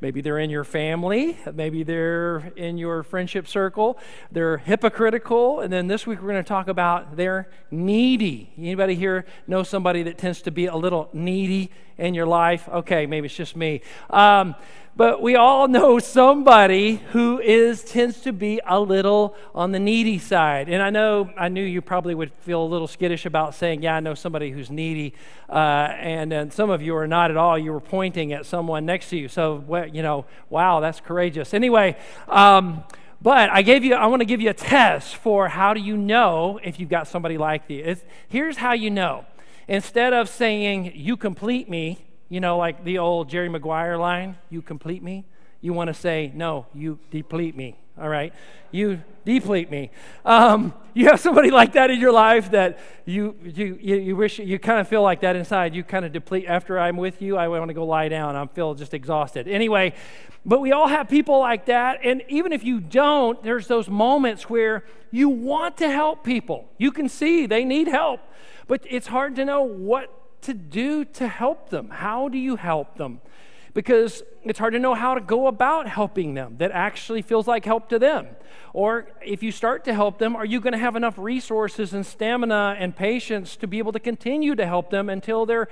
Maybe they're in your family, maybe they're in your friendship circle. They're hypocritical, and then this week we're going to talk about they're needy. Anybody here know somebody that tends to be a little needy in your life? Okay, maybe it's just me. Um, but we all know somebody who is tends to be a little on the needy side. And I know I knew you probably would feel a little skittish about saying, "Yeah, I know somebody who's needy," uh, and, and some of you are not at all. You were pointing at someone next to you, so you know, wow, that's courageous. Anyway. Um, but I gave you, I want to give you a test for how do you know if you've got somebody like you. Here's how you know. Instead of saying, you complete me, you know, like the old Jerry Maguire line, you complete me. You want to say, no, you deplete me. All right? You deplete me. Um, you have somebody like that in your life that you, you, you, you wish you kind of feel like that inside. You kind of deplete after I'm with you. I want to go lie down. I feel just exhausted. Anyway, but we all have people like that. And even if you don't, there's those moments where you want to help people. You can see they need help, but it's hard to know what to do to help them? How do you help them? Because it's hard to know how to go about helping them that actually feels like help to them. Or if you start to help them, are you going to have enough resources and stamina and patience to be able to continue to help them until they're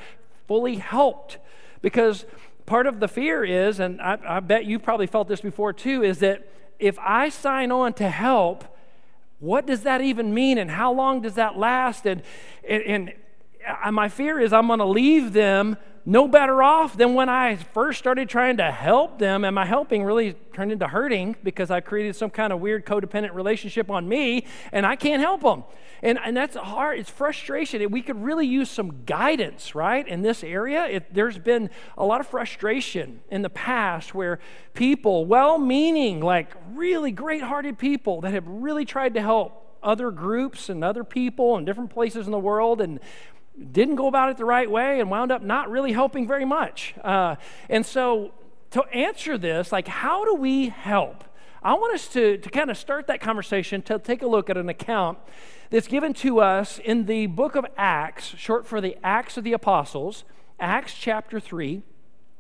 fully helped? Because part of the fear is, and I, I bet you probably felt this before too, is that if I sign on to help, what does that even mean and how long does that last? And, and, and my fear is I'm going to leave them no better off than when I first started trying to help them. And my helping really turned into hurting because I created some kind of weird codependent relationship on me and I can't help them. And, and that's hard. It's frustration. We could really use some guidance, right, in this area. It, there's been a lot of frustration in the past where people, well meaning, like really great hearted people that have really tried to help other groups and other people in different places in the world and didn't go about it the right way and wound up not really helping very much. Uh, and so, to answer this, like, how do we help? I want us to, to kind of start that conversation to take a look at an account that's given to us in the book of Acts, short for the Acts of the Apostles, Acts chapter 3.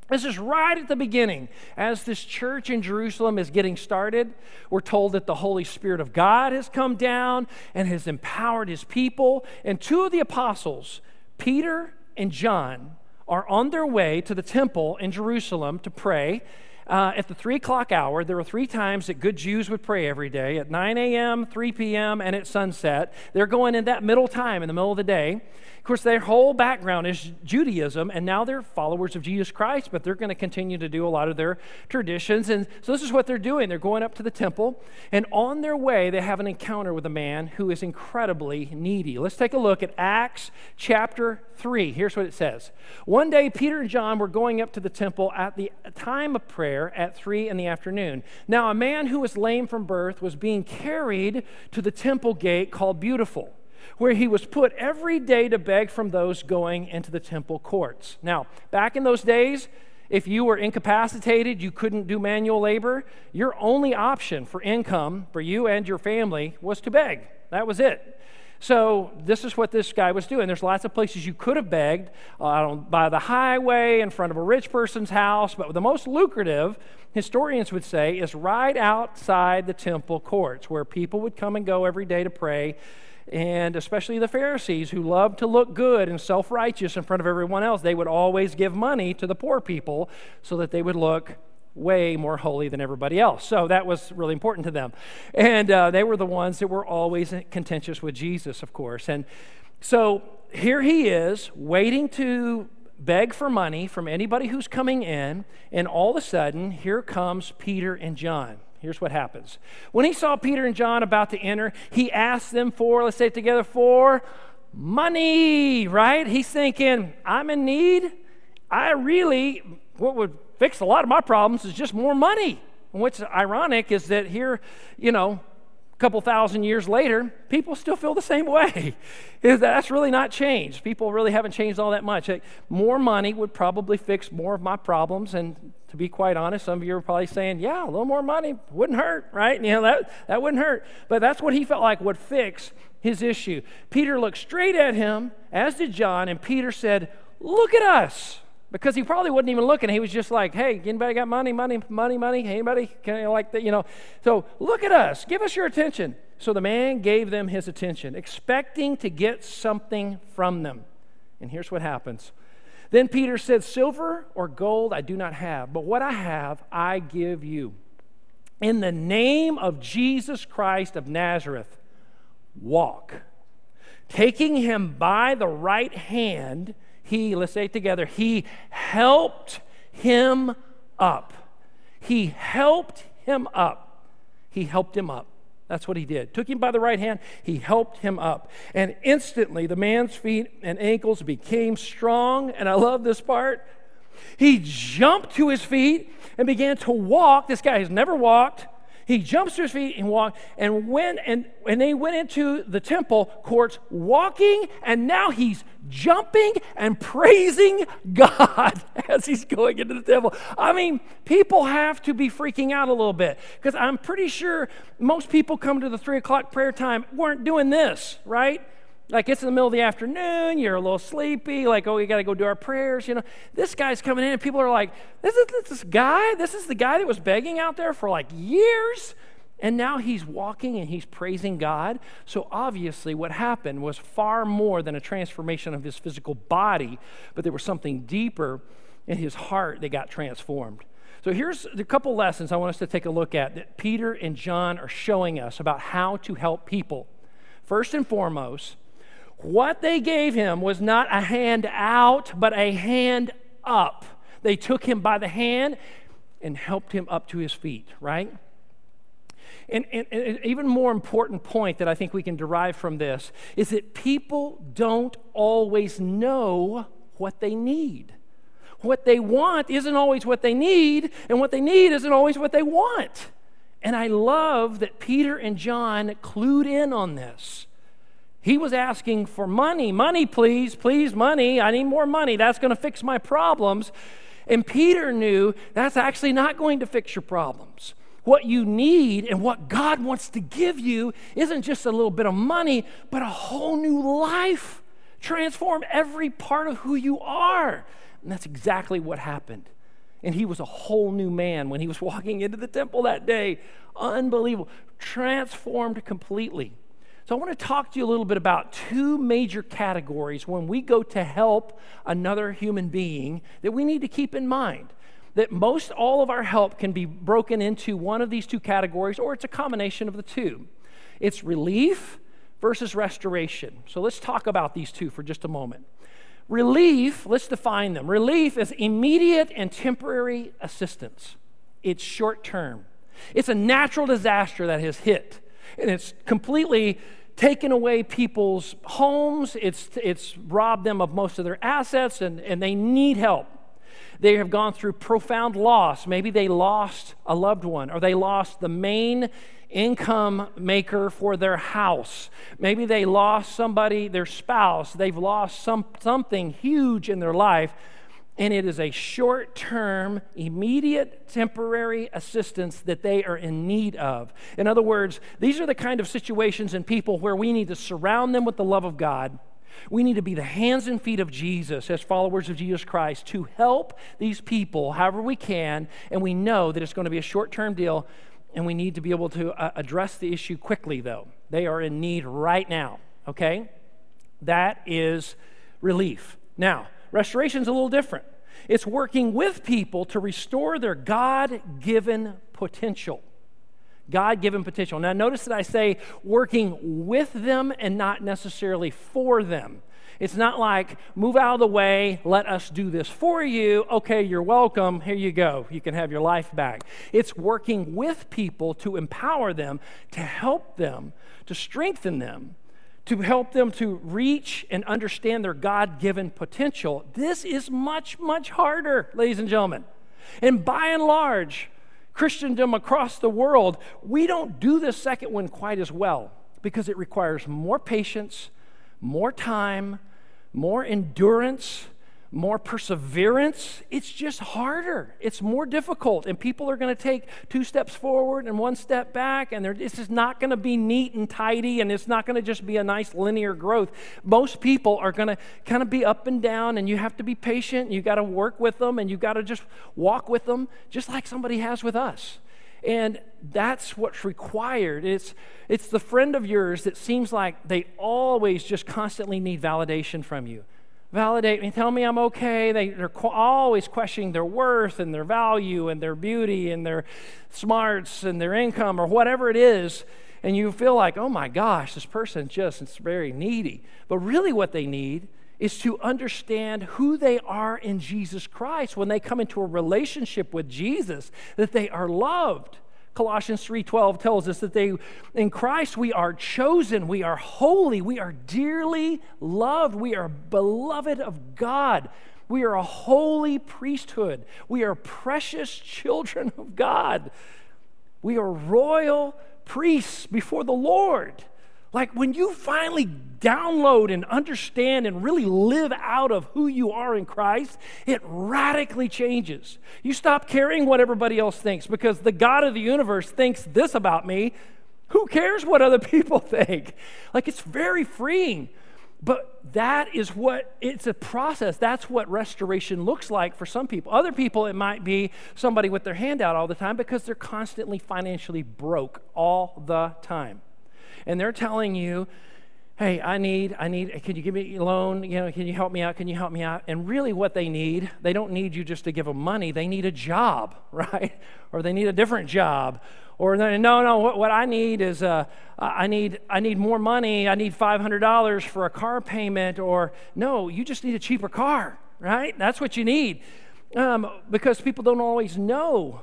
This is right at the beginning. As this church in Jerusalem is getting started, we're told that the Holy Spirit of God has come down and has empowered his people. And two of the apostles, Peter and John, are on their way to the temple in Jerusalem to pray. Uh, at the three o'clock hour, there were three times that good Jews would pray every day at 9 a.m., 3 p.m., and at sunset. They're going in that middle time in the middle of the day course, their whole background is Judaism, and now they're followers of Jesus Christ, but they're going to continue to do a lot of their traditions. And so, this is what they're doing. They're going up to the temple, and on their way, they have an encounter with a man who is incredibly needy. Let's take a look at Acts chapter 3. Here's what it says One day, Peter and John were going up to the temple at the time of prayer at 3 in the afternoon. Now, a man who was lame from birth was being carried to the temple gate called Beautiful where he was put every day to beg from those going into the temple courts. Now, back in those days, if you were incapacitated, you couldn't do manual labor, your only option for income for you and your family was to beg. That was it. So, this is what this guy was doing. There's lots of places you could have begged uh, by the highway, in front of a rich person's house, but the most lucrative, historians would say, is right outside the temple courts where people would come and go every day to pray and especially the Pharisees who loved to look good and self righteous in front of everyone else, they would always give money to the poor people so that they would look way more holy than everybody else. So that was really important to them. And uh, they were the ones that were always contentious with Jesus, of course. And so here he is waiting to beg for money from anybody who's coming in, and all of a sudden, here comes Peter and John. Here's what happens. When he saw Peter and John about to enter, he asked them for, let's say it together, for money, right? He's thinking, I'm in need. I really, what would fix a lot of my problems is just more money. And what's ironic is that here, you know, Couple thousand years later, people still feel the same way. That's really not changed. People really haven't changed all that much. More money would probably fix more of my problems. And to be quite honest, some of you are probably saying, yeah, a little more money wouldn't hurt, right? You know, that, that wouldn't hurt. But that's what he felt like would fix his issue. Peter looked straight at him, as did John, and Peter said, Look at us because he probably wasn't even looking. He was just like, hey, anybody got money, money, money, money? Anybody? Can you like that? You know, so look at us. Give us your attention. So the man gave them his attention, expecting to get something from them. And here's what happens. Then Peter said, Silver or gold I do not have, but what I have I give you. In the name of Jesus Christ of Nazareth, walk. Taking him by the right hand, he, let's say it together, he helped him up. He helped him up. He helped him up. That's what he did. Took him by the right hand, he helped him up. And instantly the man's feet and ankles became strong. And I love this part. He jumped to his feet and began to walk. This guy has never walked. He jumps to his feet and walked and went and, and they went into the temple courts walking, and now he's jumping and praising God as he's going into the temple. I mean, people have to be freaking out a little bit because I'm pretty sure most people come to the three o'clock prayer time weren't doing this, right? Like it's in the middle of the afternoon, you're a little sleepy, like, oh, we got to go do our prayers. You know, this guy's coming in, and people are like, this is this guy? This is the guy that was begging out there for like years? And now he's walking and he's praising God. So obviously, what happened was far more than a transformation of his physical body, but there was something deeper in his heart that got transformed. So here's a couple lessons I want us to take a look at that Peter and John are showing us about how to help people. First and foremost, what they gave him was not a hand out, but a hand up. They took him by the hand and helped him up to his feet, right? And, and, and, an even more important point that I think we can derive from this is that people don't always know what they need. What they want isn't always what they need, and what they need isn't always what they want. And I love that Peter and John clued in on this. He was asking for money. Money, please, please, money. I need more money. That's going to fix my problems. And Peter knew that's actually not going to fix your problems. What you need and what God wants to give you isn't just a little bit of money, but a whole new life. Transform every part of who you are. And that's exactly what happened. And he was a whole new man when he was walking into the temple that day. Unbelievable. Transformed completely. So, I want to talk to you a little bit about two major categories when we go to help another human being that we need to keep in mind. That most all of our help can be broken into one of these two categories, or it's a combination of the two. It's relief versus restoration. So, let's talk about these two for just a moment. Relief, let's define them. Relief is immediate and temporary assistance, it's short term. It's a natural disaster that has hit and it's completely taken away people's homes, it's, it's robbed them of most of their assets, and, and they need help. They have gone through profound loss. Maybe they lost a loved one, or they lost the main income maker for their house. Maybe they lost somebody, their spouse. They've lost some, something huge in their life and it is a short term, immediate, temporary assistance that they are in need of. In other words, these are the kind of situations and people where we need to surround them with the love of God. We need to be the hands and feet of Jesus as followers of Jesus Christ to help these people however we can. And we know that it's going to be a short term deal, and we need to be able to uh, address the issue quickly, though. They are in need right now, okay? That is relief. Now, Restoration is a little different. It's working with people to restore their God given potential. God given potential. Now, notice that I say working with them and not necessarily for them. It's not like, move out of the way, let us do this for you. Okay, you're welcome. Here you go. You can have your life back. It's working with people to empower them, to help them, to strengthen them, to help them to reach and understand their God given potential. This is much, much harder, ladies and gentlemen. And by and large, Christendom across the world, we don't do the second one quite as well because it requires more patience, more time, more endurance, more perseverance. It's just harder. It's more difficult. And people are going to take two steps forward and one step back. And this is not going to be neat and tidy. And it's not going to just be a nice linear growth. Most people are going to kind of be up and down. And you have to be patient. You got to work with them. And you got to just walk with them, just like somebody has with us. And that's what's required. It's, it's the friend of yours that seems like they always just constantly need validation from you. Validate me, tell me I'm okay. They, they're qu- always questioning their worth and their value and their beauty and their smarts and their income or whatever it is. And you feel like, oh my gosh, this person just is very needy. But really, what they need is to understand who they are in Jesus Christ when they come into a relationship with Jesus, that they are loved. Colossians 3:12 tells us that they in Christ we are chosen, we are holy, we are dearly loved, we are beloved of God. We are a holy priesthood. We are precious children of God. We are royal priests before the Lord. Like when you finally download and understand and really live out of who you are in Christ, it radically changes. You stop caring what everybody else thinks because the God of the universe thinks this about me. Who cares what other people think? Like it's very freeing. But that is what it's a process. That's what restoration looks like for some people. Other people, it might be somebody with their hand out all the time because they're constantly financially broke all the time and they're telling you, hey, I need, I need, can you give me a loan? You know, can you help me out? Can you help me out? And really what they need, they don't need you just to give them money. They need a job, right? Or they need a different job. Or no, no, what, what I need is uh, I need, I need more money. I need $500 for a car payment. Or no, you just need a cheaper car, right? That's what you need. Um, because people don't always know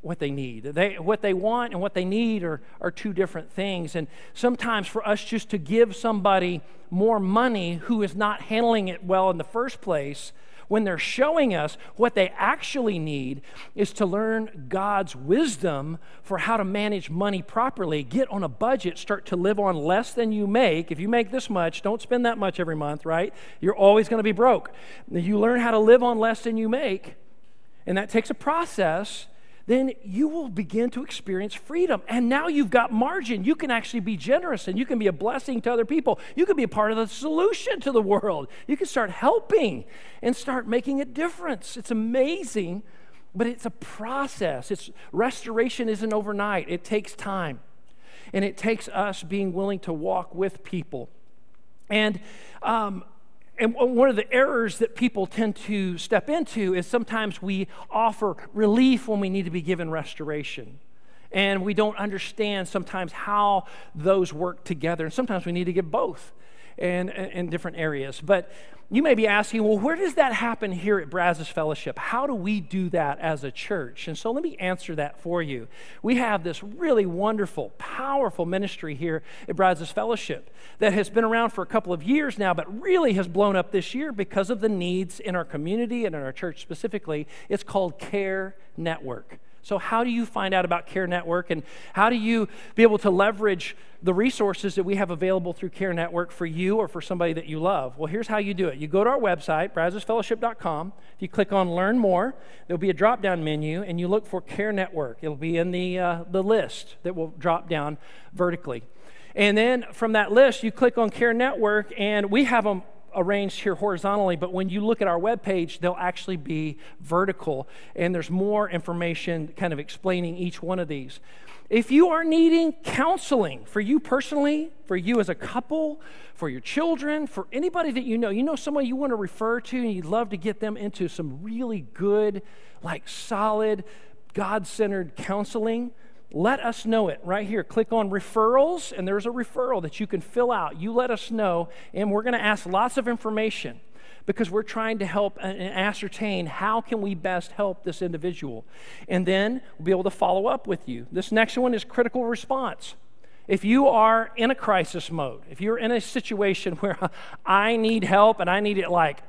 what they need. They, what they want and what they need are, are two different things. And sometimes for us just to give somebody more money who is not handling it well in the first place, when they're showing us what they actually need is to learn God's wisdom for how to manage money properly. Get on a budget, start to live on less than you make. If you make this much, don't spend that much every month, right? You're always going to be broke. You learn how to live on less than you make, and that takes a process then you will begin to experience freedom. And now you've got margin. You can actually be generous and you can be a blessing to other people. You can be a part of the solution to the world. You can start helping and start making a difference. It's amazing, but it's a process. It's restoration isn't overnight. It takes time. And it takes us being willing to walk with people. And um, and one of the errors that people tend to step into is sometimes we offer relief when we need to be given restoration. And we don't understand sometimes how those work together. And sometimes we need to give both in, in different areas. But you may be asking, well, where does that happen here at Brazos Fellowship? How do we do that as a church? And so let me answer that for you. We have this really wonderful, powerful ministry here at Brazos Fellowship that has been around for a couple of years now, but really has blown up this year because of the needs in our community and in our church specifically. It's called Care Network. So, how do you find out about Care Network and how do you be able to leverage the resources that we have available through Care Network for you or for somebody that you love? Well, here's how you do it you go to our website, brazosfellowship.com. If you click on Learn More, there'll be a drop down menu and you look for Care Network. It'll be in the, uh, the list that will drop down vertically. And then from that list, you click on Care Network, and we have them arranged here horizontally, but when you look at our web page, they'll actually be vertical, and there's more information kind of explaining each one of these. If you are needing counseling for you personally, for you as a couple, for your children, for anybody that you know, you know someone you want to refer to and you'd love to get them into some really good, like solid, God centered counseling, let us know it right here. Click on referrals, and there's a referral that you can fill out. You let us know, and we're going to ask lots of information because we're trying to help and ascertain how can we best help this individual and then we'll be able to follow up with you this next one is critical response if you are in a crisis mode if you're in a situation where i need help and i need it like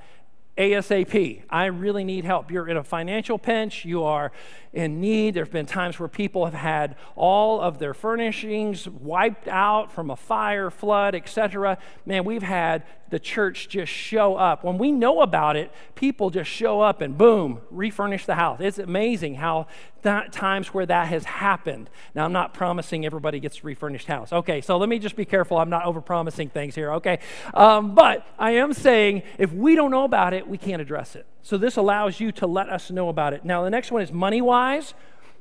ASAP. I really need help. You're in a financial pinch, you are in need. There have been times where people have had all of their furnishings wiped out from a fire, flood, etc. Man, we've had the church just show up. When we know about it, people just show up and boom, refurnish the house. It's amazing how that times where that has happened. Now, I'm not promising everybody gets a refurnished house. Okay, so let me just be careful. I'm not over promising things here, okay? Um, but I am saying if we don't know about it, we can't address it. So this allows you to let us know about it. Now, the next one is money wise.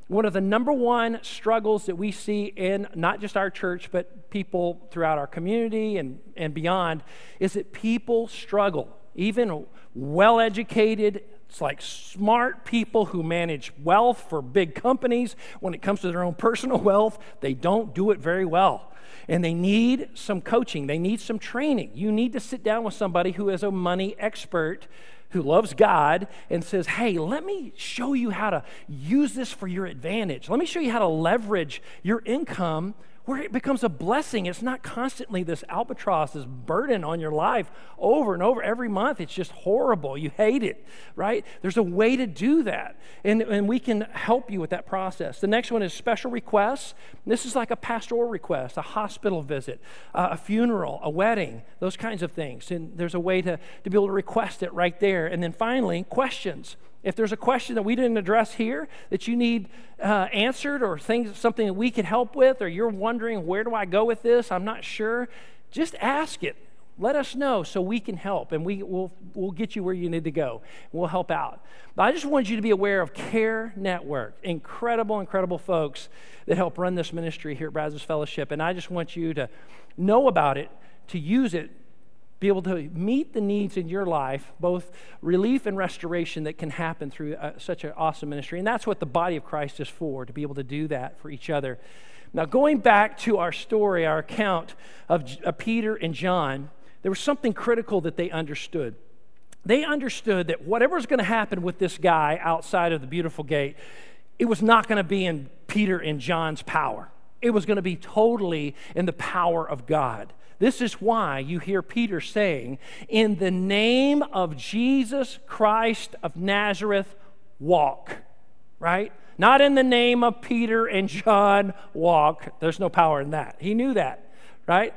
One of the number one struggles that we see in not just our church, but people throughout our community and, and beyond is that people struggle. Even well educated, it's like smart people who manage wealth for big companies, when it comes to their own personal wealth, they don't do it very well. And they need some coaching, they need some training. You need to sit down with somebody who is a money expert who loves God and says, Hey, let me show you how to use this for your advantage. Let me show you how to leverage your income where it becomes a blessing. It's not constantly this albatross, this burden on your life over and over every month. It's just horrible. You hate it, right? There's a way to do that. And, and we can help you with that process. The next one is special requests. This is like a pastoral request, a hospital visit, uh, a funeral, a wedding, those kinds of things. And there's a way to, to be able to request it right there. And then finally, questions. If there's a question that we didn't address here that you need uh, answered or things, something that we could help with, or you're wondering, where do I go with this? I'm not sure. Just ask it. Let us know so we can help and we will we'll get you where you need to go. We'll help out. But I just want you to be aware of Care Network. Incredible, incredible folks that help run this ministry here at Brazos Fellowship. And I just want you to know about it, to use it be able to meet the needs in your life, both relief and restoration that can happen through uh, such an awesome ministry. And that's what the body of Christ is for, to be able to do that for each other. Now, going back to our story, our account of, Peter and John, there was something critical that they understood. They understood that whatever's going to happen with this guy outside of the beautiful gate, it was not going to be in Peter and John's power. It was going to be totally in the power of God. This is why you hear Peter saying, In the name of Jesus Christ of Nazareth, walk. Right? Not in the name of Peter and John, walk. There's no power in that. He knew that, right?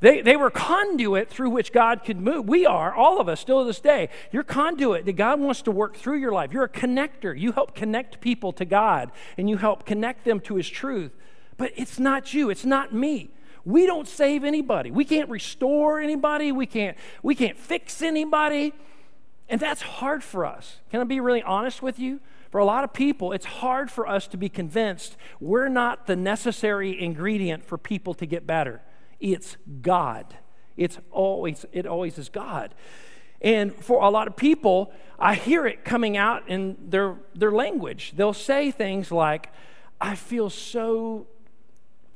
They, they were conduit through which God could move. We are, all of us, still to this day. You're conduit that God wants to work through your life. You're a connector. You help connect people to God and you help connect them to His truth. But it's not you, it's not me. We don't save anybody. We can't restore anybody. We can't, we can't fix anybody. And that's hard for us. Can I be really honest with you? For a lot of people, it's hard for us to be convinced we're not the necessary ingredient for people to get better. It's God. It's always, it always is God. And for a lot of people, I hear it coming out in their, their language. They'll say things like, I feel so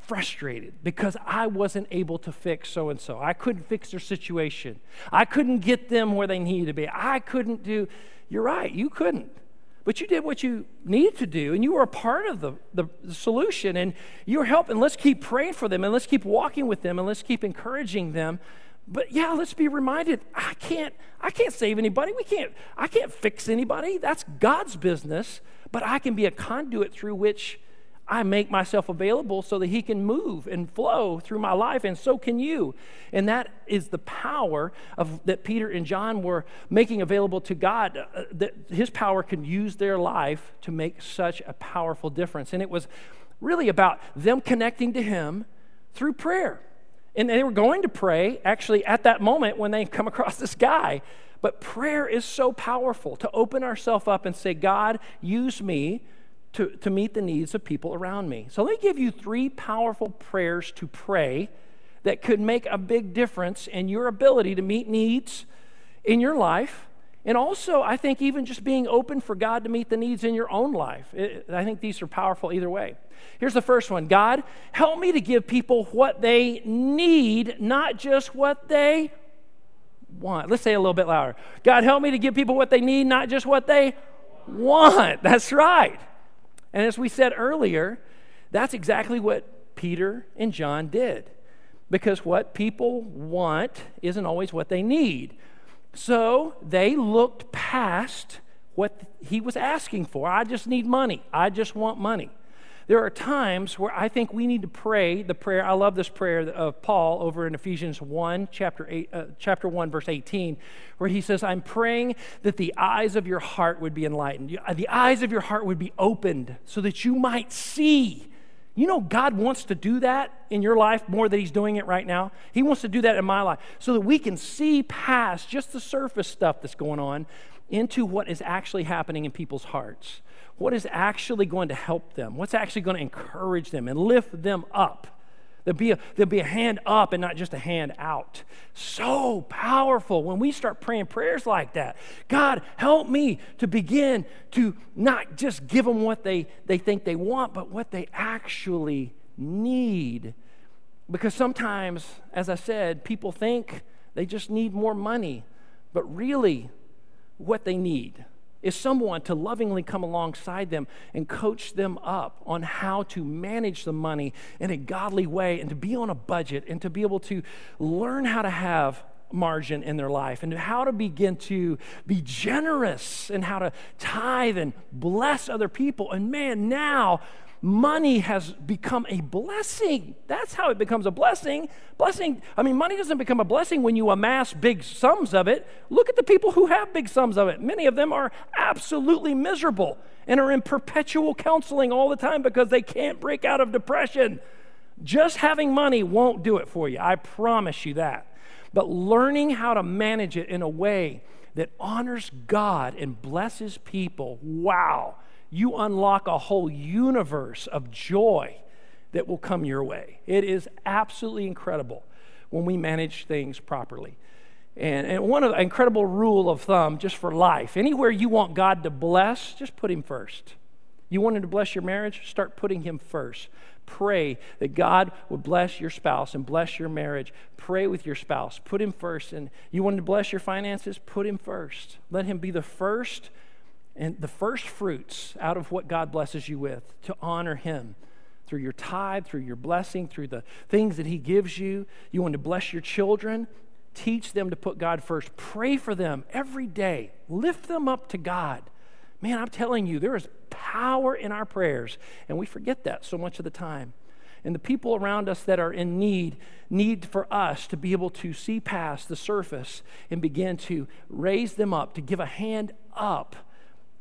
frustrated because I wasn't able to fix so and so. I couldn't fix their situation. I couldn't get them where they needed to be. I couldn't do. You're right, you couldn't. But you did what you needed to do, and you were a part of the, the, the solution, and you were helping. Let's keep praying for them, and let's keep walking with them, and let's keep encouraging them. But yeah, let's be reminded, I can't, I can't save anybody. We can't, I can't fix anybody. That's God's business. But I can be a conduit through which I make myself available so that He can move and flow through my life, and so can you. And that is the power of that Peter and John were making available to God. Uh, that His power can use their life to make such a powerful difference. And it was really about them connecting to Him through prayer. And they were going to pray actually at that moment when they come across this guy. But prayer is so powerful to open ourselves up and say, God, use me to, to meet the needs of people around me. So let me give you three powerful prayers to pray that could make a big difference in your ability to meet needs in your life. And also, I think even just being open for God to meet the needs in your own life. I think these are powerful either way. Here's the first one God, help me to give people what they need, not just what they want. Let's say a little bit louder. God, help me to give people what they need, not just what they want. That's right. And as we said earlier, that's exactly what Peter and John did. Because what people want isn't always what they need. So they looked past what he was asking for. I just need money. I just want money. There are times where I think we need to pray the prayer. I love this prayer of Paul over in Ephesians 1, chapter, eight, uh, chapter 1, verse 18, where he says, I'm praying that the eyes of your heart would be enlightened. Uh, the eyes of your heart would be opened so that you might see. You know, God wants to do that in your life more than He's doing it right now. He wants to do that in my life so that we can see past just the surface stuff that's going on into what is actually happening in people's hearts what is actually going to help them, what's actually going to encourage them and lift them up. There'll be, a, there'll be a hand up and not just a hand out. So powerful when we start praying prayers like that. God, help me to begin to not just give them what they, they think they want, but what they actually need. Because sometimes, as I said, people think they just need more money, but really, what they need is someone to lovingly come alongside them and coach them up on how to manage the money in a godly way and to be on a budget and to be able to learn how to have margin in their life and how to begin to be generous and how to tithe and bless other people. And man, now money has become a blessing. That's how it becomes a blessing. Blessing, I mean, money doesn't become a blessing when you amass big sums of it. Look at the people who have big sums of it. Many of them are absolutely miserable and are in perpetual counseling all the time because they can't break out of depression. Just having money won't do it for you. I promise you that. But learning how to manage it in a way that honors God and blesses people, wow you unlock a whole universe of joy that will come your way. It is absolutely incredible when we manage things properly. And, and one of incredible rule of thumb just for life anywhere you want God to bless, just put Him first. You want Him to bless your marriage? Start putting Him first. Pray that God would bless your spouse and bless your marriage. Pray with your spouse. Put Him first. And you want to bless your finances? Put Him first. Let Him be the first and the first fruits out of what God blesses you with to honor Him through your tithe, through your blessing, through the things that He gives you. You want to bless your children, teach them to put God first. Pray for them every day, lift them up to God. Man, I'm telling you, there is power in our prayers, and we forget that so much of the time. And the people around us that are in need need for us to be able to see past the surface and begin to raise them up, to give a hand up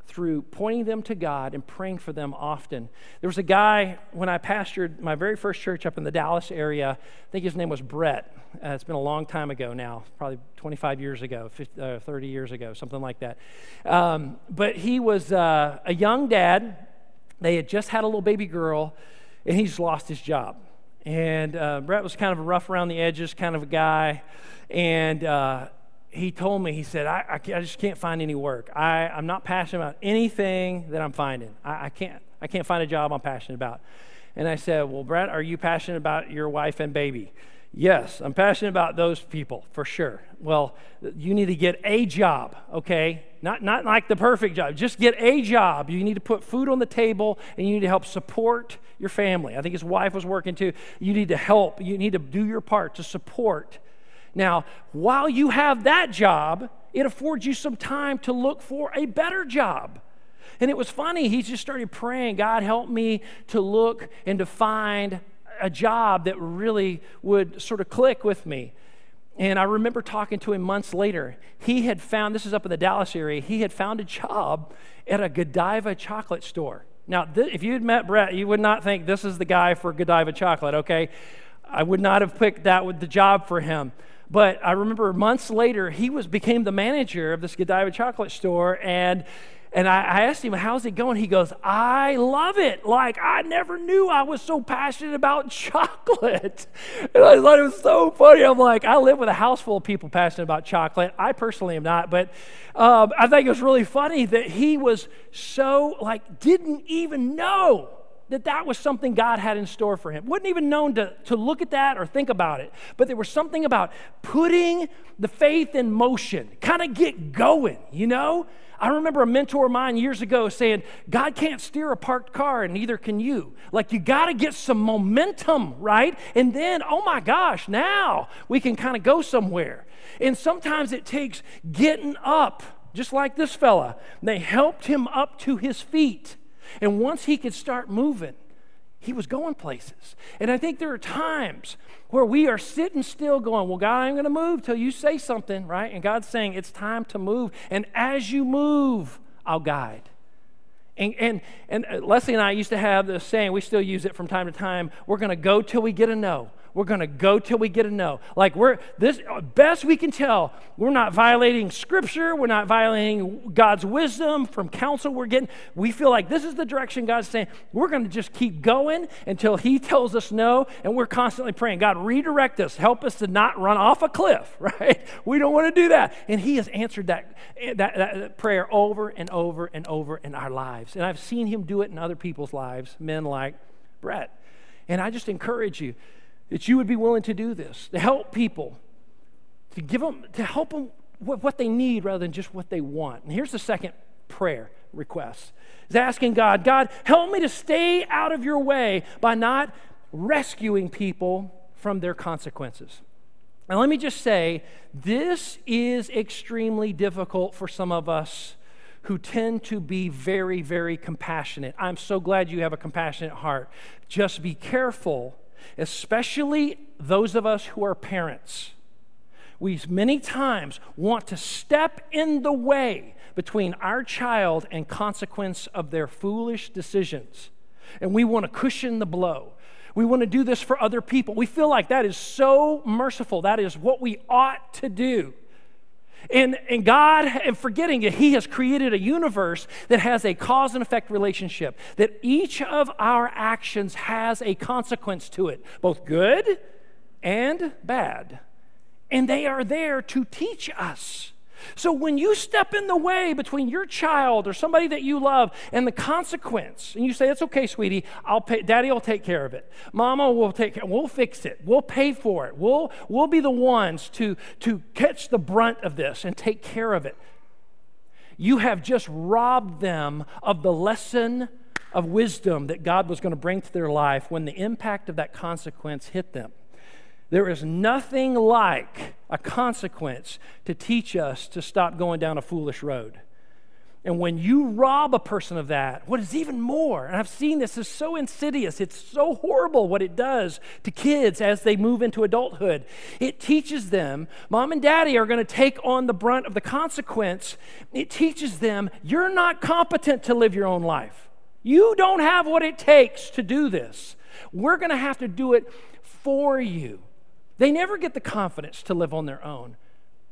through pointing them to God and praying for them often. There was a guy when I pastored my very first church up in the Dallas area. I think his name was Brett. Uh, it's been a long time ago now, probably 25 years ago, 50, uh, 30 years ago, something like that. Um, but he was uh, a young dad. They had just had a little baby girl, and he's lost his job. And uh, Brett was kind of a rough around the edges kind of a guy. And uh, he told me, he said, I, I, I, just can't find any work. I, I'm not passionate about anything that I'm finding. I, I, can't, I can't find a job I'm passionate about. And I said, Well, Brett, are you passionate about your wife and baby? Yes, I'm passionate about those people for sure. Well, you need to get a job, okay? Not, not like the perfect job. Just get a job. You need to put food on the table and you need to help support your family. I think his wife was working too. You need to help. You need to do your part to support now, while you have that job, it affords you some time to look for a better job. And it was funny, he just started praying, God, help me to look and to find a job that really would sort of click with me. And I remember talking to him months later. He had found, this is up in the Dallas area, he had found a job at a Godiva chocolate store. Now, th- if you had met Brett, you would not think this is the guy for Godiva chocolate, okay? I would not have picked that with the job for him. But I remember months later, he was became the manager of this Godiva chocolate store, and and I, I, asked him, How's it going? He goes, I love it. Like, I never knew I was so passionate about chocolate. And I thought it was so funny. I'm like, I live with a house full of people passionate about chocolate. I personally am not, but um, I think it was really funny that he was so, like, didn't even know that that was something God had in store for him. Wouldn't even known to, to look at that or think about it. But there was something about putting the faith in motion, kind of get going, you know? I remember a mentor of mine years ago saying, God can't steer a parked car, and neither can you. Like, you got to get some momentum, right? And then, oh my gosh, now we can kind of go somewhere. And sometimes it takes getting up, just like this fella. They helped him up to his feet. And once he could start moving, he was going places. And I think there are times where we are sitting still going, Well, God, I'm going to move till you say something, right? And God's saying, It's time to move. And as you move, I'll guide. And, and, and uh, Leslie and I used to have this saying, we still use it from time to time we're going to go till we get a no. We're going to go till we get a no. Like we're this best we can tell, we're not violating scripture, we're not violating God's wisdom from counsel we're getting. We feel like this is the direction God's saying. We're going to just keep going until he tells us no and we're constantly praying, God redirect us, help us to not run off a cliff, right? We don't want to do that. And he has answered that, that, that prayer over and over and over in our lives. And I've seen him do it in other people's lives, men like Brett. And I just encourage you that you would be willing to do this, to help people, to give them, to help them with what they need rather than just what they want. And here's the second prayer request is asking God, God, help me to stay out of your way by not rescuing people from their consequences. And let me just say, this is extremely difficult for some of us who tend to be very, very compassionate. I'm so glad you have a compassionate heart. Just be careful especially those of us who are parents. We many times want to step in the way between our child and consequence of their foolish decisions. And we want to cushion the blow. We want to do this for other people. We feel like that is so merciful. That is what we ought to do. And, and God, and forgetting that He has created a universe that has a cause and effect relationship, that each of our actions has a consequence to it, both good and bad. And they are there to teach us. So when you step in the way between your child or somebody that you love and the consequence, and you say, "It's okay, sweetie. I'll pay. Daddy will take care of it. Mama will take care. We'll fix it. We'll pay for it. We'll we'll be the ones to to catch the brunt of this and take care of it." You have just robbed them of the lesson of wisdom that God was going to bring to their life when the impact of that consequence hit them. There is nothing like a consequence to teach us to stop going down a foolish road. And when you rob a person of that, what is even more, and I've seen this is so insidious, it's so horrible what it does to kids as they move into adulthood. It teaches them, mom and daddy are going to take on the brunt of the consequence. It teaches them, you're not competent to live your own life. You don't have what it takes to do this. We're going to have to do it for you. They never get the confidence to live on their own.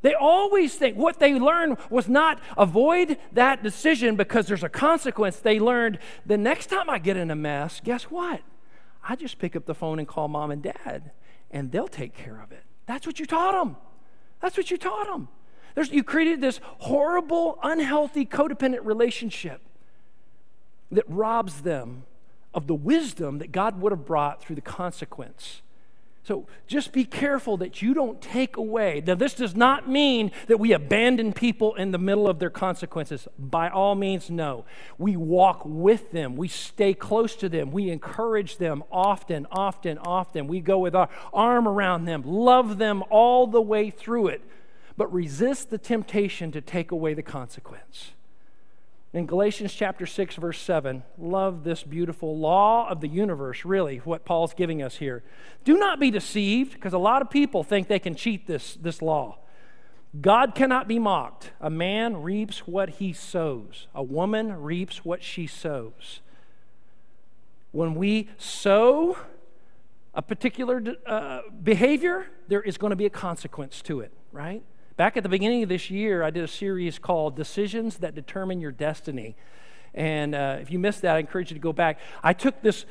They always think what they learned was not avoid that decision because there's a consequence. They learned the next time I get in a mess, guess what? I just pick up the phone and call mom and dad, and they'll take care of it. That's what you taught them. That's what you taught them. There's, you created this horrible, unhealthy, codependent relationship that robs them of the wisdom that God would have brought through the consequence so just be careful that you don't take away. Now, this does not mean that we abandon people in the middle of their consequences. By all means, no. We walk with them, we stay close to them, we encourage them often, often, often. We go with our arm around them, love them all the way through it, but resist the temptation to take away the consequence. In Galatians chapter 6, verse 7, love this beautiful law of the universe, really, what Paul's giving us here. Do not be deceived, because a lot of people think they can cheat this, this law. God cannot be mocked. A man reaps what he sows, a woman reaps what she sows. When we sow a particular uh, behavior, there is going to be a consequence to it, right? Back at the beginning of this year, I did a series called Decisions That Determine Your Destiny. And uh, if you missed that, I encourage you to go back. I took this,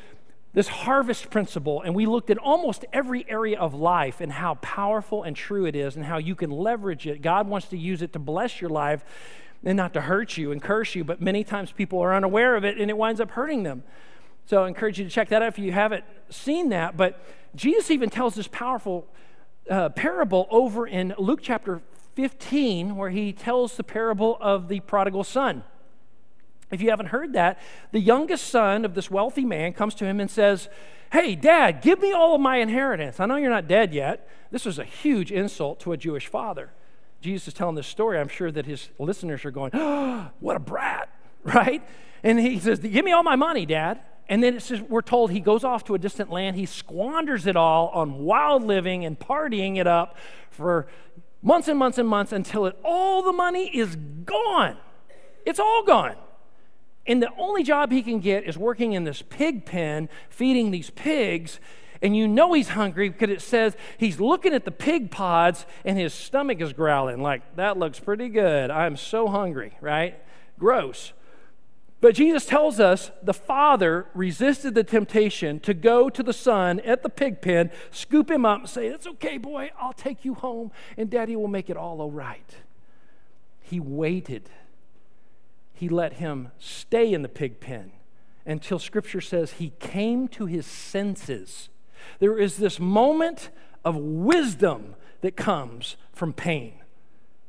this harvest principle and we looked at almost every area of life and how powerful and true it is and how you can leverage it. God wants to use it to bless your life and not to hurt you and curse you, but many times people are unaware of it and it winds up hurting them. So I encourage you to check that out if you haven't seen that. But Jesus even tells this powerful uh, parable over in Luke chapter 15, where he tells the parable of the prodigal son. If you haven't heard that, the youngest son of this wealthy man comes to him and says, Hey, dad, give me all of my inheritance. I know you're not dead yet. This was a huge insult to a Jewish father. Jesus is telling this story. I'm sure that his listeners are going, oh, What a brat, right? And he says, Give me all my money, dad. And then it says, we're told he goes off to a distant land. He squanders it all on wild living and partying it up for months and months and months until it, all the money is gone. It's all gone. And the only job he can get is working in this pig pen, feeding these pigs. And you know he's hungry because it says he's looking at the pig pods and his stomach is growling, like, that looks pretty good. I'm so hungry, right? Gross. But Jesus tells us the father resisted the temptation to go to the son at the pig pen, scoop him up, and say, It's okay, boy, I'll take you home, and daddy will make it all all right. He waited he let him stay in the pig pen until scripture says he came to his senses. There is this moment of wisdom that comes from pain.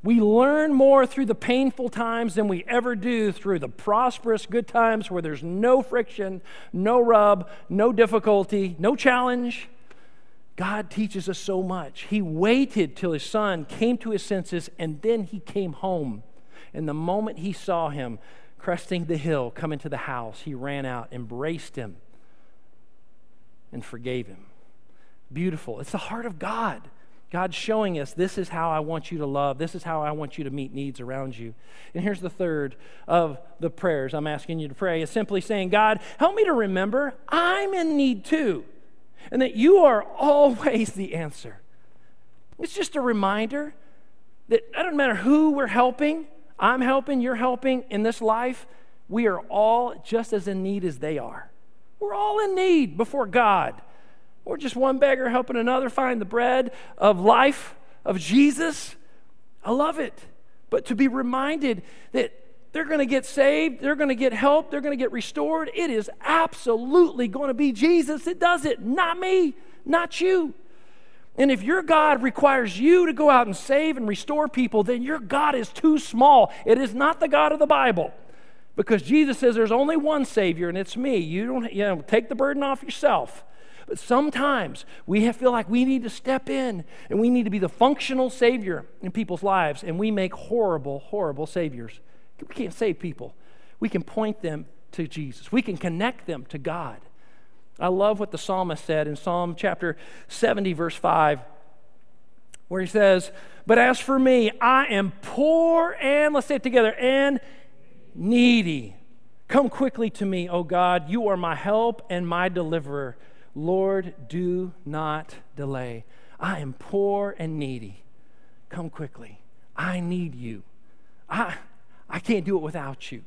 We learn more through the painful times than we ever do through the prosperous good times where there's no friction, no rub, no difficulty, no challenge. God teaches us so much. He waited till his son came to his senses and then he came home. And the moment he saw him cresting the hill, coming to the house, he ran out, embraced him, and forgave him. Beautiful. It's the heart of God. God's showing us this is how I want you to love. This is how I want you to meet needs around you. And here's the third of the prayers I'm asking you to pray is simply saying, God, help me to remember I'm in need too, and that you are always the answer. It's just a reminder that it doesn't matter who we're helping, I'm helping, you're helping in this life, we are all just as in need as they are. We're all in need before God. We're just one beggar helping another find the bread of life, of Jesus. I love it. But to be reminded that they're going to get saved, they're going to get help, they're going to get restored, it is absolutely going to be Jesus that does it, not me, not you. And if your God requires you to go out and save and restore people, then your God is too small. It is not the God of the Bible. Because Jesus says there's only one Savior, and it's me. You don't you know, take the burden off yourself. But sometimes we feel like we need to step in and we need to be the functional Savior in people's lives, and we make horrible, horrible Saviors. We can't save people, we can point them to Jesus, we can connect them to God. I love what the psalmist said in Psalm chapter 70, verse 5, where he says, But as for me, I am poor and, let's say it together, and needy. Come quickly to me, O God. You are my help and my deliverer. Lord, do not delay. I am poor and needy. Come quickly. I need you. I, I can't do it without you.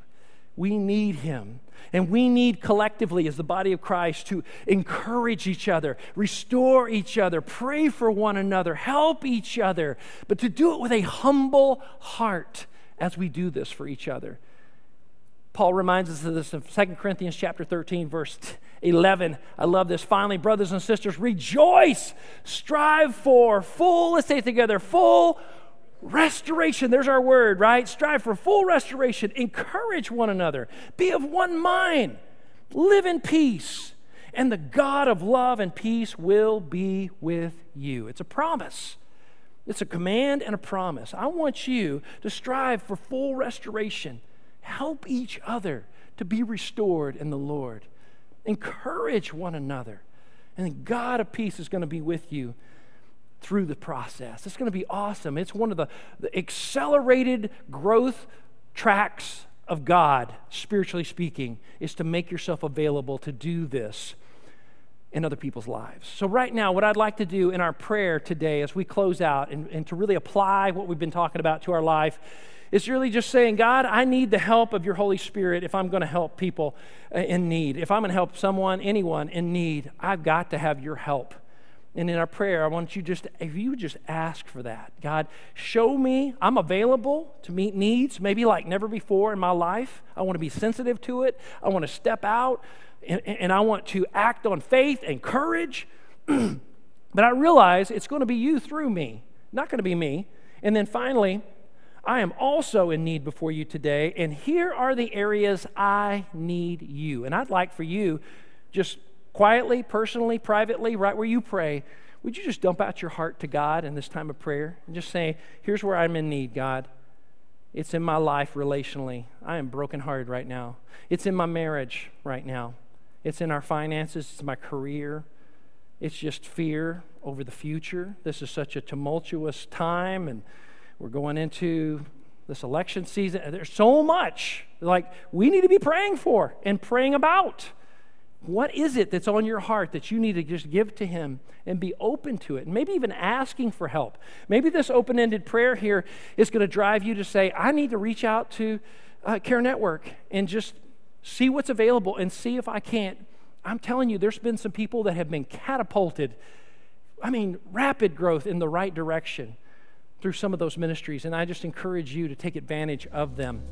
We need him. And we need collectively, as the body of Christ, to encourage each other, restore each other, pray for one another, help each other, but to do it with a humble heart as we do this for each other. Paul reminds us of this in 2 Corinthians chapter 13, verse 11. I love this. Finally, brothers and sisters, rejoice, strive for full, let's say it together, full restoration. There's our word, right? Strive for full restoration. Encourage one another. Be of one mind. Live in peace. And the God of love and peace will be with you. It's a promise. It's a command and a promise. I want you to strive for full restoration. Help each other to be restored in the Lord. Encourage one another. And God of peace is going to be with you through the process. It's going to be awesome. It's one of the, the accelerated growth tracks of God, spiritually speaking, is to make yourself available to do this in other people's lives. So, right now, what I'd like to do in our prayer today as we close out and, and to really apply what we've been talking about to our life is really just saying, God, I need the help of your Holy Spirit if I'm going to help people uh, in need. If I'm going to help someone, anyone in need, I've got to have your help. And in our prayer, I want you just, if you just ask for that, God, show me I'm available to meet needs, maybe like never before in my life. I want to be sensitive to it. I want to step out. And, and I want to act on faith and courage. but I realize it's going to be you through me, not going to be me. And then finally, I am also in need before you today, and here are the areas I need you. And I'd like for you, just quietly, personally, privately, right where you pray, would you just dump out your heart to God in this time of prayer and just say, Here's where I'm in need, God. It's in my life relationally. I am brokenhearted right now. It's in my marriage right now. It's in our finances. It's my career. It's just fear over the future. This is such a tumultuous time, and we're going into this election season. There's so much like we need to be praying for and praying about. What is it that's on your heart that you need to just give to Him and be open to it? And maybe even asking for help. Maybe this open ended prayer here is going to drive you to say, I need to reach out to uh, Care Network and just see what's available and see if I can't. I'm telling you, there's been some people that have been catapulted, I mean, rapid growth in the right direction through some of those ministries. And I just encourage you to take advantage of them.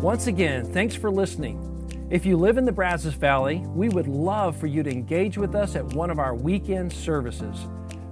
Once again, thanks for listening. If you live in the Brazos Valley, we would love for you to engage with us at one of our weekend services.